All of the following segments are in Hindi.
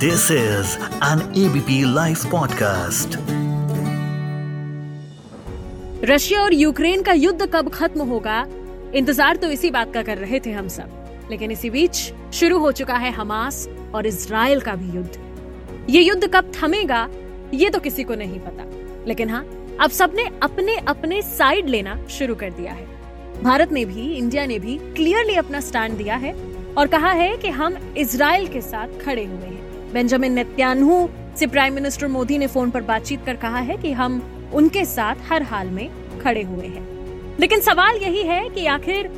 This is an ABP live podcast Russia और यूक्रेन का युद्ध कब खत्म होगा? इंतज़ार तो इसी बात का कर रहे थे हम सब। लेकिन इसी बीच शुरू हो चुका है हमास और इसराइल का भी युद्ध। ये युद्ध कब थमेगा, ये तो किसी को नहीं पता। लेकिन हाँ अब सबने अपने अपने साइड लेना शुरू कर दिया है। भारत ने भी, इंडिया ने भी क्लियरली अपना स्टैंड दिया है और कहा है कि हम इसराइल के साथ खड़े हुए हैं। बेंजामिन नेत्यानहू से प्राइम मिनिस्टर मोदी ने फ़ोन पर बातचीत कर कहा है कि हम उनके साथ हर हाल में खड़े हुए हैं। लेकिन सवाल यही है कि आखिर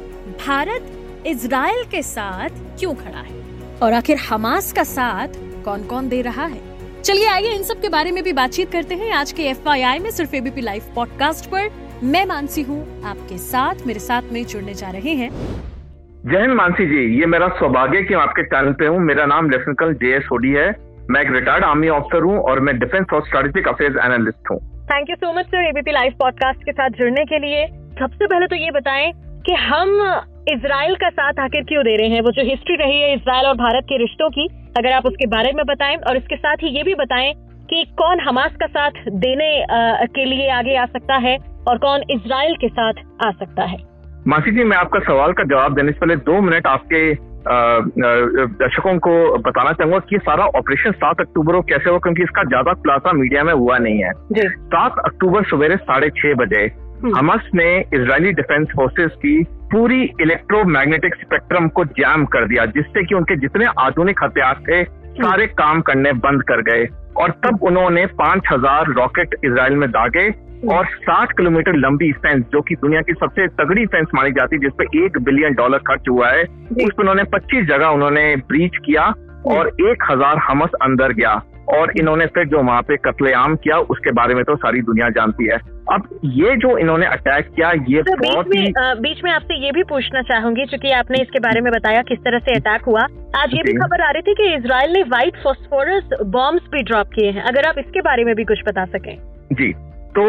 भारत इसराइल के साथ क्यों खड़ा है? और आखिर हमास का साथ कौन कौन दे रहा है? चलिए आइए इन सब के बारे में भी बातचीत करते हैं। आज के एफ़ में सिर्फ़ एबीपी लाइव पॉडकास्ट पर मैं मानसी हूँ। आपके साथ, मेरे साथ में जुड़ने जा रहे हैं जय हिंद मानसी जी, ये मेरा सौभाग्य कि मैं आपके चैनल पे हूँ। मेरा नाम लेफ्टिनेंट कर्नल जे एस होडी है। मैं एक रिटायर्ड आर्मी ऑफिसर हूँ और मैं डिफेंस और स्ट्रेटेजिक अफेयर्स एनालिस्ट हूँ। Thank you so much sir ABP live podcast के साथ जुड़ने के लिए। सबसे पहले तो ये बताएँ कि हम इसराइल का साथ आखिर क्यों दे रहे हैं? वो जो हिस्ट्री रही है इसराइल और भारत के रिश्तों की, अगर आप उसके बारे में बताएँ और इसके साथ ही ये भी बताएँ कि कौन हमास का साथ देने के लिए आगे आ सकता है और कौन इसराइल के साथ आ सकता है। मासी जी मैं आपका सवाल का जवाब देने से पहले दो मिनट आपके दर्शकों को बताना चाहूँगा कि सारा ऑपरेशन सात अक्टूबर को कैसे हुआ क्योंकि इसका ज़्यादा खुलासा मीडिया में हुआ नहीं है सात अक्टूबर सवेरे साढ़े छह बजे हम्म। हमस ने इसराइली डिफेंस फोर्सेस की पूरी इलेक्ट्रोमैग्नेटिक स्पेक्ट्रम को जैम कर दिया जिससे कि उनके जितने आधुनिक हथियार थे हम्म। सारे काम करने बंद कर गए और तब उन्होंने पाँच हज़ार रॉकेट इसराइल में दागे हम्म। और 60 किलोमीटर लंबी फेंस जो कि दुनिया की सबसे तगड़ी फेंस मानी जाती है जिसपे एक बिलियन डॉलर खर्च हुआ है उस पर उन्होंने 25 जगह उन्होंने ब्रीच किया और एक हज़ार हमस अंदर गया। और इन्होंने फिर जो वहाँ पे कत्लेआम किया उसके बारे में तो सारी दुनिया जानती है। अब ये जो इन्होंने अटैक किया ये तो बहुत ही बीच में आपसे ये भी पूछना चाहूँगी क्योंकि आपने इसके बारे में बताया किस तरह से अटैक हुआ। आज ये भी खबर आ रही थी कि इसराइल ने व्हाइट फॉस्फोरस बॉम्ब्स भी ड्रॉप किए हैं। अगर आप इसके बारे में भी कुछ बता सकें। जी। तो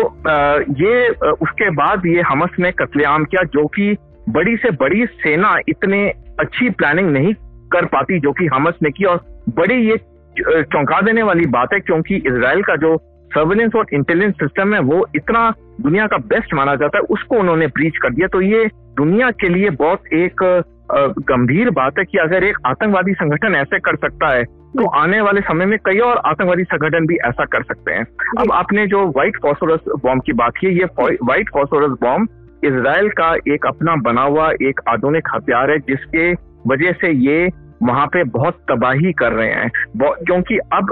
ये उसके बाद ये हमस ने कत्लेआम किया, जो कि बड़ी से बड़ी सेना इतने अच्छी प्लानिंग नहीं कर पाती, जो कि हमस ने की। और बड़ी ये चौंका देने वाली बात है, क्योंकि इसराइल का जो सर्वेलेंस और इंटेलिजेंस सिस्टम है, वो इतना दुनिया का बेस्ट माना जाता है, उसको उन्होंने ब्रीच कर दिया। तो ये दुनिया के लिए बहुत एक गंभीर बात है कि अगर एक आतंकवादी संगठन ऐसे कर सकता है तो आने वाले समय में कई और आतंकवादी संगठन भी ऐसा कर सकते हैं। अब आपने जो व्हाइट फॉस्फोरस बॉम्ब की बात की ये व्हाइट फॉस्फोरस बॉम्ब इसराइल का एक अपना बना हुआ एक आधुनिक हथियार है जिसके वजह से ये वहाँ पे बहुत तबाही कर रहे हैं। क्योंकि अब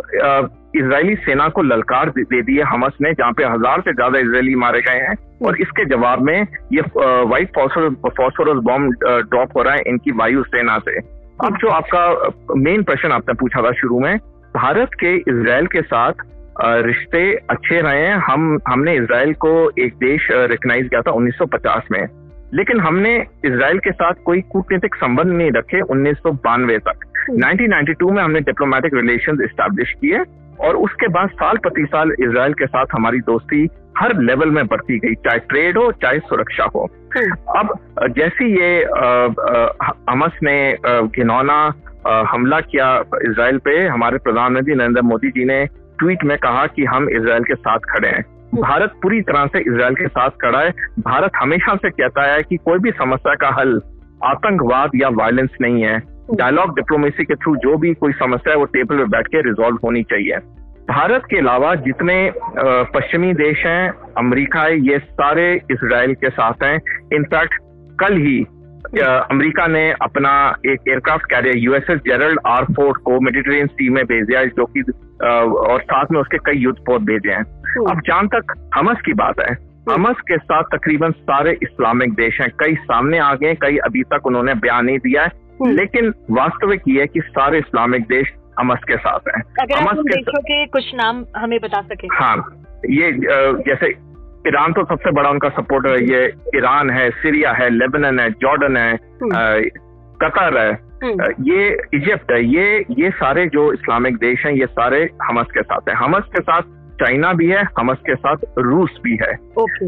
इसराइली सेना को ललकार दे दी है हमस ने जहाँ पे हज़ार से ज़्यादा इसराइली मारे गए हैं। और इसके जवाब में ये व्हाइट फॉस्फोरस बॉम्ब ड्रॉप हो रहा है इनकी वायु सेना से। अब जो आपका मेन प्रश्न आपने पूछा था शुरू में भारत के इसराइल के साथ रिश्ते अच्छे रहे हैं। हम हमने इसराइल को एक देश रिकग्नाइज किया था 1950 में। लेकिन हमने इसराइल के साथ कोई कूटनीतिक संबंध नहीं रखे उन्नीस सौ बानवे तक। 1992 में हमने डिप्लोमेटिक रिलेशन स्टैब्लिश किए और उसके बाद साल प्रति साल इसराइल के साथ हमारी दोस्ती हर लेवल में बढ़ती गई चाहे ट्रेड हो चाहे सुरक्षा हो। अब जैसे ये हमस ने घिनौना हमला किया इसराइल पे, हमारे प्रधानमंत्री नरेंद्र मोदी जी ने ट्वीट में कहा कि हम इसराइल के साथ खड़े हैं। भारत पूरी तरह से इसराइल के साथ खड़ा है। भारत हमेशा से कहता है कि कोई भी समस्या का हल आतंकवाद या वायलेंस नहीं है। डायलॉग डिप्लोमेसी के थ्रू जो भी कोई समस्या है, वो टेबल पे बैठ के रिजोल्व होनी चाहिए। भारत के अलावा जितने पश्चिमी देश हैं अमेरिका है ये सारे इसराइल के साथ हैं। इनफैक्ट कल ही अमेरिका ने अपना एक aircraft carrier USS Gerald R Ford को मेडिटेरियन सी में भेजा जो कि और साथ में उसके कई युद्ध पोत भेजे हैं। अब जहाँ तक हमस की बात है हमस के साथ तकरीबन सारे इस्लामिक देश हैं। कई सामने आ गए कई अभी तक उन्होंने बयान नहीं दिया है। हम्म। लेकिन वास्तविक ये है कि सारे इस्लामिक देश हमस के साथ हैं हमस के, के कुछ नाम हमें बता सके हाँ ये जैसे ईरान तो सबसे बड़ा उनका सपोर्टर है ये ईरान है सीरिया है लेबनन है जॉर्डन है हम्म। कतर है हम्म। ये इजिप्ट है ये ये सारे जो इस्लामिक देश हैं ये सारे हमस के साथ हैं हमस के साथ चाइना भी है हमस के साथ रूस भी है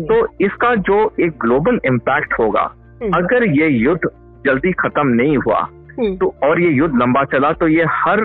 तो इसका जो एक ग्लोबल इम्पैक्ट होगा हम्म। अगर ये युद्ध जल्दी खत्म नहीं हुआ। तो और ये युद्ध लंबा चला तो ये हर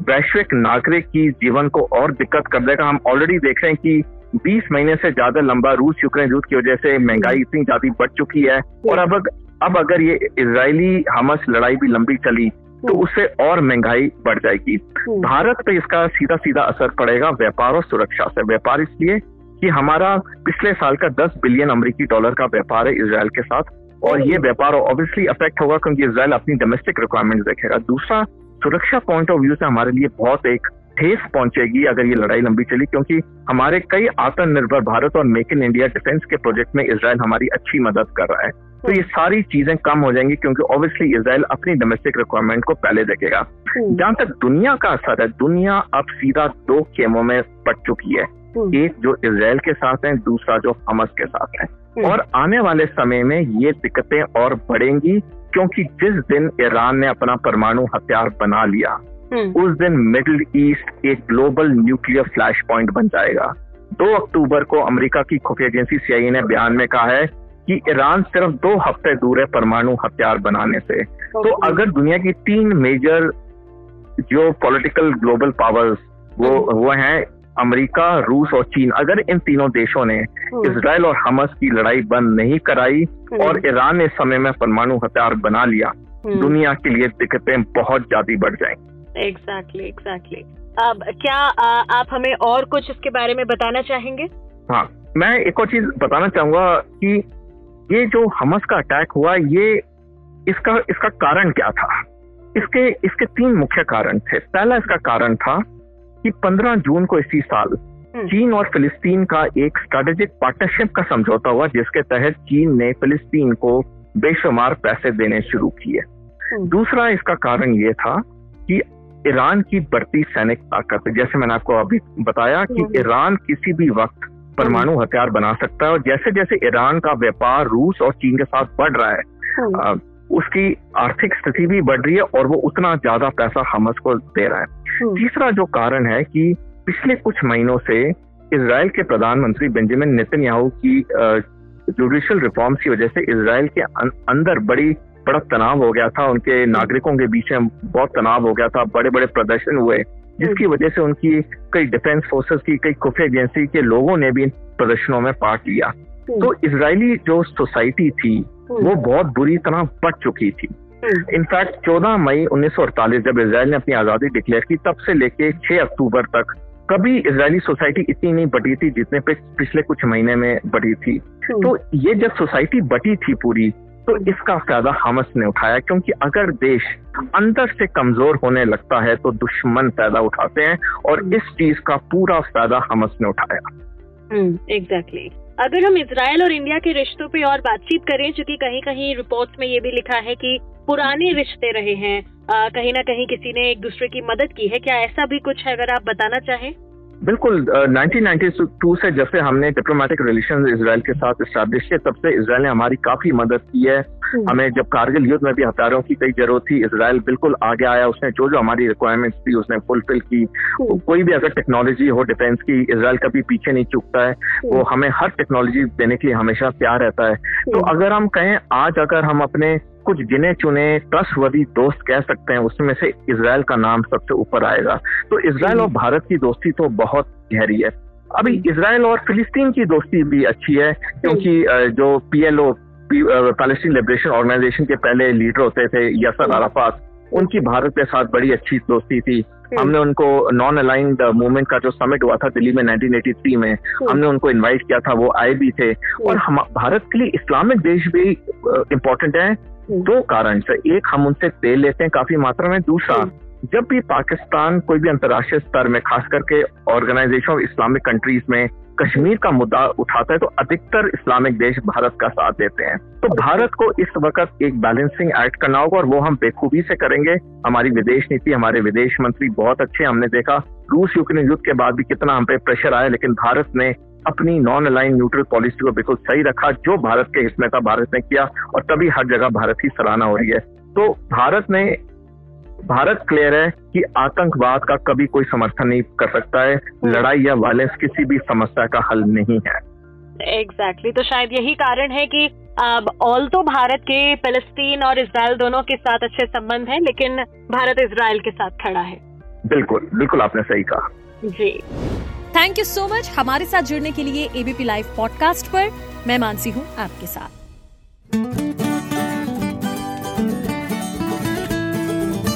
वैश्विक नागरिक की जीवन को और दिक्कत कर देगा। हम ऑलरेडी देख रहे हैं कि 20 महीने से ज़्यादा लंबा रूस यूक्रेन युद्ध की वजह से महँगाई इतनी ज़्यादा बढ़ चुकी है। और अब अब अगर ये इसराइली हमस लड़ाई भी लंबी चली तो उससे और महँगाई बढ़ जाएगी। भारत पे इसका सीधा सीधा असर पड़ेगा व्यापार और सुरक्षा से। व्यापार इसलिए कि हमारा पिछले साल का 10 बिलियन अमेरिकी डॉलर का व्यापार है इसराइल के साथ। और ये व्यापार ऑब्वियसली अफेक्ट होगा क्योंकि इसराइल अपनी डोमेस्टिक रिक्वायरमेंट देखेगा। दूसरा सुरक्षा पॉइंट ऑफ़ व्यू से हमारे लिए बहुत एक ठेस पहुंचेगी अगर ये लड़ाई लंबी चली क्योंकि हमारे कई आत्मनिर्भर भारत और मेक इन इंडिया डिफेंस के प्रोजेक्ट में इसराइल हमारी अच्छी मदद कर रहा है। तो ये सारी चीज़ें कम हो जाएँगी क्योंकि ऑब्वियसली इसराइल अपनी डोमेस्टिक रिक्वायरमेंट को पहले देखेगा। जहाँ तक दुनिया का असर है दुनिया अब सीधा दो खेमों में पट चुकी है। एक जो इसराइल के साथ है दूसरा जो हमस के साथ है। और आने वाले समय में ये दिक्कतें और बढ़ेंगी क्योंकि जिस दिन ईरान ने अपना परमाणु हथियार बना लिया उस दिन मिडिल ईस्ट एक ग्लोबल न्यूक्लियर फ्लैश पॉइंट बन जाएगा। दो अक्टूबर को अमेरिका की खुफिया एजेंसी सीआईए ने बयान में कहा है कि ईरान सिर्फ़ दो हफ़्ते दूर है परमाणु हथियार बनाने से। तो अगर दुनिया की तीन मेजर जो पॉलिटिकल ग्लोबल पावर्स वो वो हैं अमेरिका रूस और चीन अगर इन तीनों देशों ने हम्म। इसराइल और हमस की लड़ाई बंद नहीं कराई हम्म। और ईरान ने समय में परमाणु हथियार बना लिया हम्म। दुनिया के लिए दिक्कतें बहुत ज़्यादा बढ़ जाएँगी एग्जैक्टली एग्जैक्टली अब क्या आ, आप हमें और कुछ इसके बारे में बताना चाहेंगे हाँ मैं एक और चीज़ बताना चाहूँगा कि ये जो हमस का अटैक हुआ ये इसका इसका कारण क्या था इसके इसके तीन मुख्य कारण थे पहला इसका कारण था कि 15 जून को इसी साल हम्म। चीन और फिलिस्तीन का एक स्ट्रेटेजिक पार्टनरशिप का समझौता हुआ जिसके तहत चीन ने फिलिस्तीन को बेशुमार पैसे देने शुरू किए हम्म। दूसरा इसका कारण ये था कि ईरान की बढ़ती सैनिक ताकत जैसे मैंने आपको अभी बताया कि हम्म। ईरान किसी भी वक्त परमाणु हथियार बना सकता है और जैसे जैसे ईरान का व्यापार रूस और चीन के साथ बढ़ रहा है उसकी आर्थिक स्थिति भी बढ़ रही है और वो उतना ज़्यादा पैसा हमस को दे रहा है हम्म। तीसरा जो कारण है कि पिछले कुछ महीनों से इसराइल के प्रधानमंत्री बेंजामिन नेतन्याहू की जुडिशियल रिफॉर्म्स की वजह से इसराइल के अं-, अंदर बड़ी बड़ा तनाव हो गया था उनके नागरिकों के बीच में बहुत तनाव हो गया था बड़े बड़े प्रदर्शन हुए जिसकी हम्म। वजह से उनकी कई डिफेंस फोर्सेस की कई खुफिया एजेंसी के लोगों ने भी इन प्रदर्शनों में पार्ट लिया हम्म। तो इसराइली जो सोसाइटी थी वो बहुत बुरी तरह बट चुकी थी। इनफैक्ट 14 मई 1948 जब इसराइल ने अपनी आज़ादी डिक्लेयर की तब से लेके 6 अक्टूबर तक कभी इसराइली सोसाइटी इतनी नहीं बटी थी जितने पे पिछले कुछ महीने में बढ़ी थी। हम्म। तो ये जब सोसाइटी बटी थी पूरी तो इसका फ़ायदा हमस ने उठाया क्योंकि अगर देश अंदर से कमज़ोर होने लगता है तो दुश्मन फ़ायदा उठाते हैं और इस चीज़ का पूरा फ़ायदा हमस ने उठाया। Exactly hmm, exactly. अगर हम इसराइल और इंडिया के रिश्तों पे और बातचीत करें चूँकि कहीं कहीं रिपोर्ट्स में ये भी लिखा है कि पुराने रिश्ते रहे हैं आ, कहीं ना कहीं किसी ने एक दूसरे की मदद की है क्या ऐसा भी कुछ है अगर आप बताना चाहें बिल्कुल नाइनटीन नाइनटी टू से जब से हमने डिप्लोमेटिक रिलेशन इसराइल के साथ स्टैब्लिश किए तब से इसराइल ने हमारी काफ़ी मदद की है। हमें जब कारगिल युद्ध में भी हथियारों की कई ज़रूरत थी इसराइल बिल्कुल आगे आया उसने जो जो हमारी रिक्वायरमेंट्स थी उसने फुलफिल की। हम्म। कोई भी अगर टेक्नोलॉजी हो डिफेंस की इसराइल कभी पीछे नहीं चुकता है। हम्म। वो हमें हर टेक्नोलॉजी देने के लिए हमेशा तैयार रहता है। तो अगर हम कहें आज अगर हम अपने कुछ गिने चुने ट्रस्टवर्दी दोस्त कह सकते हैं उसमें से इसराइल का नाम सबसे ऊपर आएगा। तो इसराइल और भारत की दोस्ती तो बहुत गहरी है। अभी इसराइल और फिलिस्तीन की दोस्ती भी अच्छी है क्योंकि जो पीएलओ पैलेस्टीन लिबरेशन ऑर्गेनाइजेशन के पहले लीडर होते थे यसर अराफात उनकी भारत के साथ बड़ी अच्छी दोस्ती थी। हमने उनको नॉन अलाइंड मूवमेंट का जो समिट हुआ था दिल्ली में 1983 में हमने उनको इनवाइट किया था वो आए भी थे। और हम भारत के लिए इस्लामिक देश भी इम्पोर्टेंट है। दो कारण से। एक हम उनसे तेल लेते हैं काफ़ी मात्रा में। दूसरा हम्म। जब भी पाकिस्तान कोई भी अंतर्राष्ट्रीय स्तर में खास करके ऑर्गेनाइजेशन ऑफ़ इस्लामिक कंट्रीज़ में कश्मीर का मुद्दा उठाता है तो अधिकतर इस्लामिक देश भारत का साथ देते हैं। तो भारत को इस वक्त एक बैलेंसिंग एक्ट करना होगा और वो हम बेखूबी से करेंगे। हमारी विदेश नीति हमारे विदेश मंत्री बहुत अच्छे हमने देखा रूस यूक्रेन युद्ध के बाद भी कितना हम पे प्रेशर आया लेकिन भारत ने अपनी नॉन अलाइन न्यूट्रल पॉलिसी को बिल्कुल सही रखा जो भारत के हित में था भारत ने किया और तभी हर जगह भारत की सराहना हो रही है। तो भारत ने भारत क्लियर है कि आतंकवाद का कभी कोई समर्थन नहीं कर सकता है। लड़ाई या वायलेंस किसी भी समस्या का हल नहीं है। Exactly exactly. तो शायद यही कारण है कि अब ऑल तो भारत के फलस्तीन और इसराइल दोनों के साथ अच्छे संबंध हैं लेकिन भारत इसराइल के साथ खड़ा है। बिल्कुल बिल्कुल आपने सही कहा। जी। थैंक यू सो मच हमारे साथ जुड़ने के लिए एबीपी लाइव पॉडकास्ट पर। मैं मानसी हूँ आपके साथ।